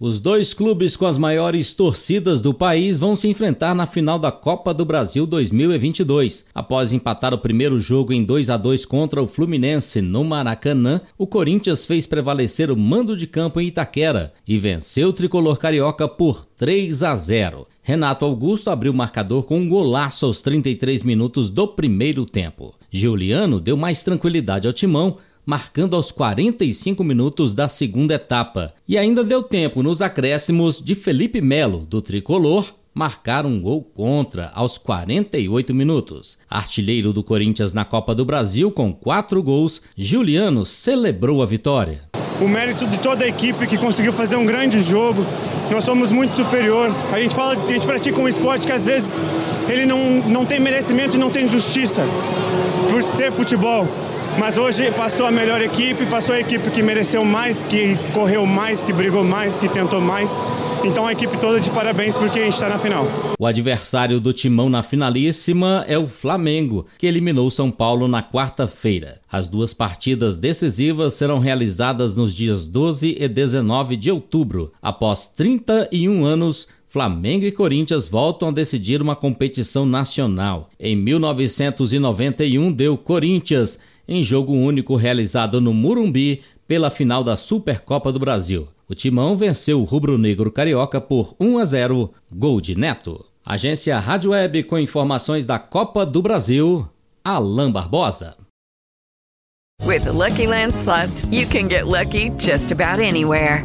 Os dois clubes com as maiores torcidas do país vão se enfrentar na final da Copa do Brasil 2022. Após empatar o primeiro jogo em 2 a 2 contra o Fluminense no Maracanã, o Corinthians fez prevalecer o mando de campo em Itaquera e venceu o tricolor carioca por 3 a 0. Renato Augusto abriu o marcador com um golaço aos 33 minutos do primeiro tempo. Giuliano deu mais tranquilidade ao timão marcando aos 45 minutos da segunda etapa. E ainda deu tempo nos acréscimos de Felipe Melo, do tricolor, marcar um gol contra aos 48 minutos. Artilheiro do Corinthians na Copa do Brasil com quatro gols, Juliano celebrou a vitória. O mérito de toda a equipe que conseguiu fazer um grande jogo. Nós somos muito superior. A gente fala, a gente pratica um esporte que às vezes ele não, não tem merecimento e não tem justiça por ser futebol. Mas hoje passou a melhor equipe, passou a equipe que mereceu mais, que correu mais, que brigou mais, que tentou mais. Então a equipe toda de parabéns porque a gente está na final. O adversário do Timão na finalíssima é o Flamengo, que eliminou São Paulo na quarta-feira. As duas partidas decisivas serão realizadas nos dias 12 e 19 de outubro. Após 31 anos, Flamengo e Corinthians voltam a decidir uma competição nacional. Em 1991 deu Corinthians em jogo único realizado no Murumbi pela final da Supercopa do Brasil. O Timão venceu o rubro-negro carioca por 1 a 0, gol de Neto. Agência Rádio Web com informações da Copa do Brasil, Alain Barbosa. With the Lucky Land slots, you can get lucky just about anywhere.